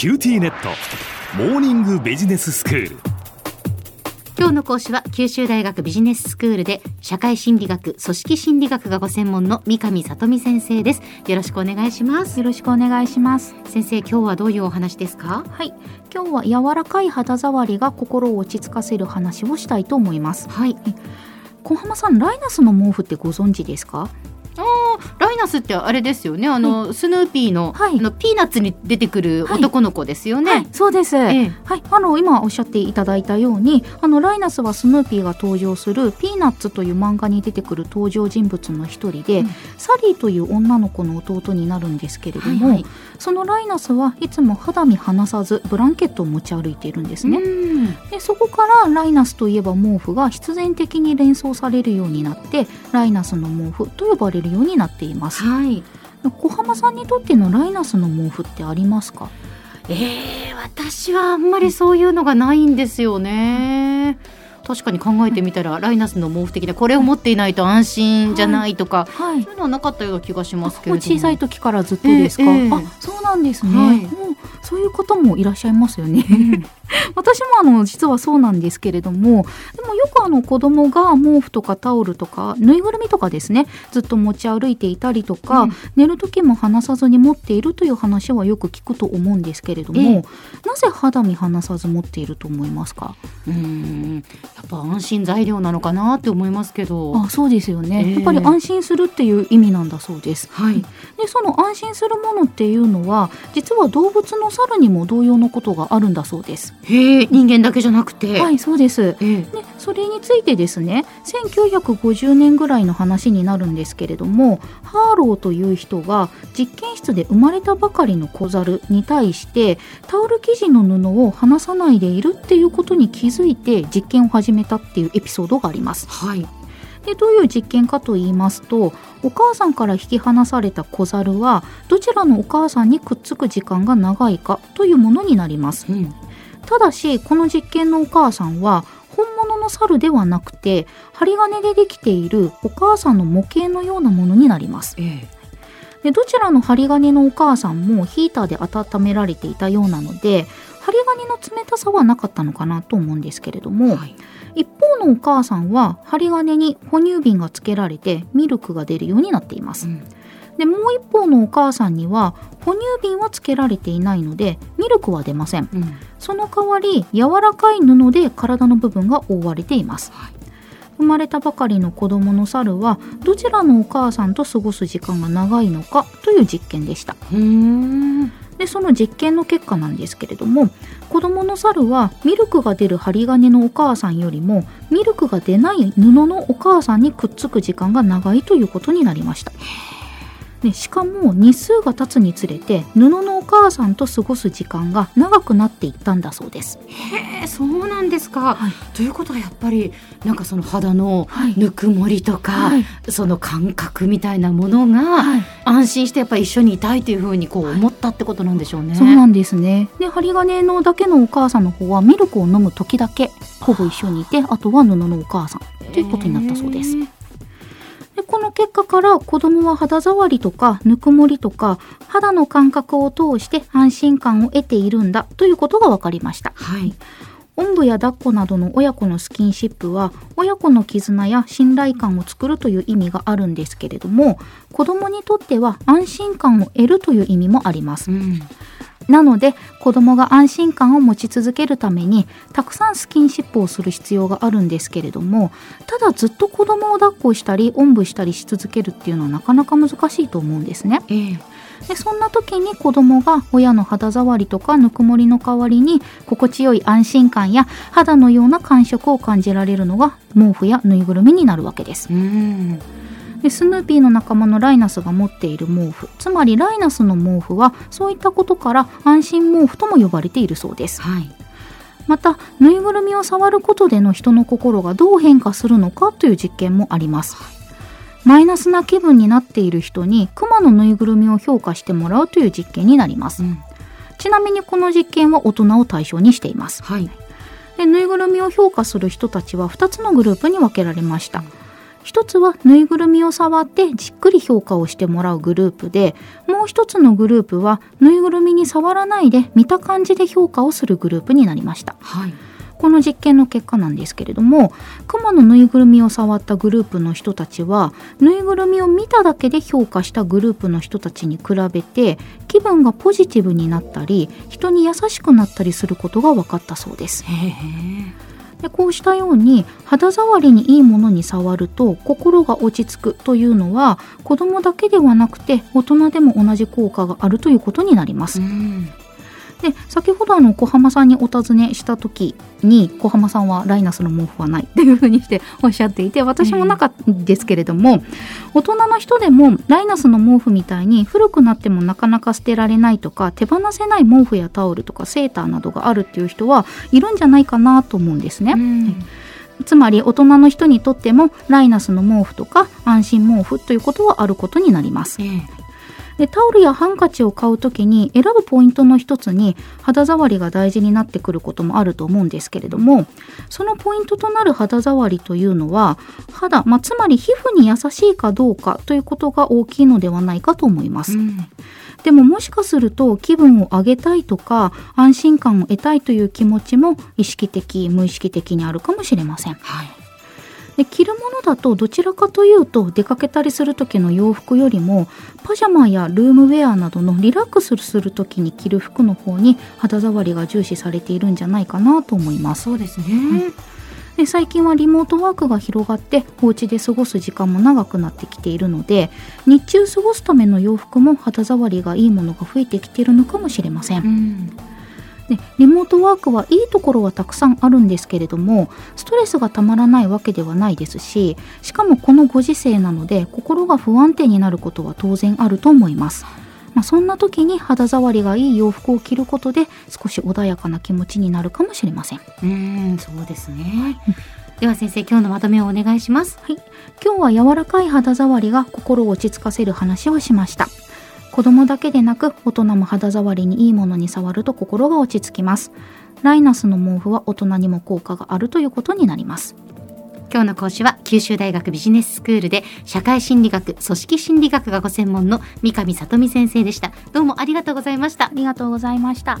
QTnet。モーニングビジネススクール。今日の講師は九州大学ビジネススクールで社会心理学組織心理学がご専門の三上聡美先生です。よろしくお願いします。よろしくお願いします。先生今日はどういうお話ですか？はい。今日は柔らかい肌触りが心を落ち着かせる話をしたいと思います。はい。小浜さんライナスの毛布ってご存知ですか？ナスってあれですよね。あの、スヌーピーの,、はい。あのピーナッツに出てくる男の子ですよね、はい、そうです。えはい、えあの今おっしゃっていただいたように、あのライナスはスヌーピーが登場するピーナッツという漫画に出てくる登場人物の一人で、うん。サリーという女の子の弟になるんですけれども、はいはい。そのライナスはいつも肌身離さずブランケットを持ち歩いているんですね。うん。でそこからライナスといえば毛布が必然的に連想されるようになってライナスの毛布と呼ばれるようになっています。はい。小浜さんにとってのライナスの毛布ってありますか？えー、私はあんまりそういうのがないんですよね。確かに考えてみたら、ライナスの毛布的なこれを持っていないと安心じゃないとか、はい。そういうのはなかったような気がしますけども。小さい時からずっとですか、ええええあそうなんですね、はい。もうそういう方もいらっしゃいますよね、うん 私もあの実はそうなんですけれどもでもよくあの子供が毛布とかタオルとかぬいぐるみとかですねずっと持ち歩いていたりとか、うん。寝る時も離さずに持っているという話はよく聞くと思うんですけれども、ええ。なぜ肌身離さず持っていると思いますか？うん。やっぱ安心材料なのかなって思いますけど。あそうですよね、ええ。やっぱり安心するっていう意味なんだそうです。はい、でその安心するものっていうのは実は動物の猿にも同様のことがあるんだそうです。へえ人間だけじゃなくて、はいそうです。えそれについてですね1950年ぐらいの話になるんですけれどもハーローという人が実験室で生まれたばかりの小猿に対してタオル生地の布を離さないでいるっていうことに気づいて実験を始めたっていうエピソードがあります。はい。でどういう実験かと言いますとお母さんから引き離された小猿はどちらのお母さんにくっつく時間が長いかというものになります。うんただしこの実験のお母さんは本物の猿ではなくて針金でできているお母さんの模型のようなものになります。えでどちらの針金のお母さんもヒーターで温められていたようなので針金の冷たさはなかったのかなと思うんですけれどえも、はい。一方のお母さんは針金に哺乳瓶がつけられてミルクが出るようになっています。うんでもう一方のお母さんには哺乳瓶はつけられていないのでミルクは出ません。うん。その代わり柔らかい布で体の部分が覆われています、はい。生まれたばかりの子供の猿はどちらのお母さんと過ごす時間が長いのかという実験でした。でその実験の結果なんですけれども子供の猿はミルクが出る針金のお母さんよりもミルクが出ない布のお母さんにくっつく時間が長いということになりましたでしかも日数が経つにつれて布のお母さんと過ごす時間が長くなっていったんだそうです。へえそうなんですか、はい。ということはやっぱりなんかその肌のはい。ぬくもりとか、はい。その感覚みたいなものが、はい。安心してやっぱり一緒にいたいというふうにこう思ったってことなんでしょうね。そうなんですね。で、針金のだけのお母さんの方はミルクを飲む時だけほぼ一緒にいて、あとは布のお母さんということになったそうです。で、この結果から子供は肌触りとかぬくもりとか肌の感覚を通して安心感を得ているんだということが分かりました。はい。おんぶや抱っこなどの親子のスキンシップは親子の絆や信頼感を作るという意味があるんですけれども子供にとっては安心感を得るという意味もありますうん。なので子供が安心感を持ち続けるためにたくさんスキンシップをする必要があるんですけれどもただずっと子供を抱っこしたりおんぶしたりし続けるっていうのはなかなか難しいと思うんですね。ええでそんな時に子供が親の肌触りとかぬくもりの代わりに心地よい安心感や肌のような感触を感じられるのが毛布やぬいぐるみになるわけです。うん。でスヌーピーの仲間のライナスが持っている毛布。つまりライナスの毛布はそういったことから安心毛布とも呼ばれているそうです。はい。またぬいぐるみを触ることでの人の心がどう変化するのかという実験もあります。マイナスな気分になっている人にクマのぬいぐるみを評価してもらうという実験になります、うん。ちなみにこの実験は大人を対象にしています。はい。でぬいぐるみを評価する人たちは2つのグループに分けられました一つはぬいぐるみを触ってじっくり評価をしてもらうグループでもう一つのグループはぬいぐるみに触らないで見た感じで評価をするグループになりました。はい。この実験の結果なんですけれどもクマのぬいぐるみを触ったグループの人たちはぬいぐるみを見ただけで評価したグループの人たちに比べて気分がポジティブになったり人に優しくなったりすることが分かったそうです。へえでこうしたように肌触りにいいものに触ると心が落ち着くというのは子供だけではなくて大人でも同じ効果があるということになります。うん。で先ほどあの小浜さんにお尋ねした時に小浜さんはライナスの毛布はないっていうふうにしておっしゃっていて私もなかったんですけれども、大人の人でもライナスの毛布みたいに古くなってもなかなか捨てられないとか手放せない毛布やタオルとかセーターなどがあるっていう人はいるんじゃないかなと思うんですね。うんつまり大人の人にとってもライナスの毛布とか安心毛布ということはあることになります。ええでタオルやハンカチを買うときに選ぶポイントの一つに肌触りが大事になってくることもあると思うんですけれどもそのポイントとなる肌触りというのは肌、まあ、つまり皮膚に優しいかどうかということが大きいのではないかと思います。うんでももしかすると気分を上げたいとか安心感を得たいという気持ちも意識的無意識的にあるかもしれません。はいで着るものだとどちらかというと出かけたりする時の洋服よりもパジャマやルームウェアなどのリラックスする時に着る服の方に肌触りが重視されているんじゃないかなと思います。そうですね、で最近はリモートワークが広がってお家で過ごす時間も長くなってきているので日中過ごすための洋服も肌触りがいいものが増えてきているのかもしれません。うんでリモートワークはいいところはたくさんあるんですけれどもストレスがたまらないわけではないですししかもこのご時世なので心が不安定になることは当然あると思います。まあ、そんな時に肌触りがいい洋服を着ることで少し穏やかな気持ちになるかもしれません。うんそうですね。では先生今日のまとめをお願いします。はい、今日は柔らかい肌触りが心を落ち着かせる話をしました子供だけでなく大人も肌触りにいいものに触ると心が落ち着きます。ライナスの毛布は大人にも効果があるということになります。今日の講師は九州大学ビジネススクールで社会心理学組織心理学がご専門の三上里美先生でした。どうもありがとうございました。ありがとうございました。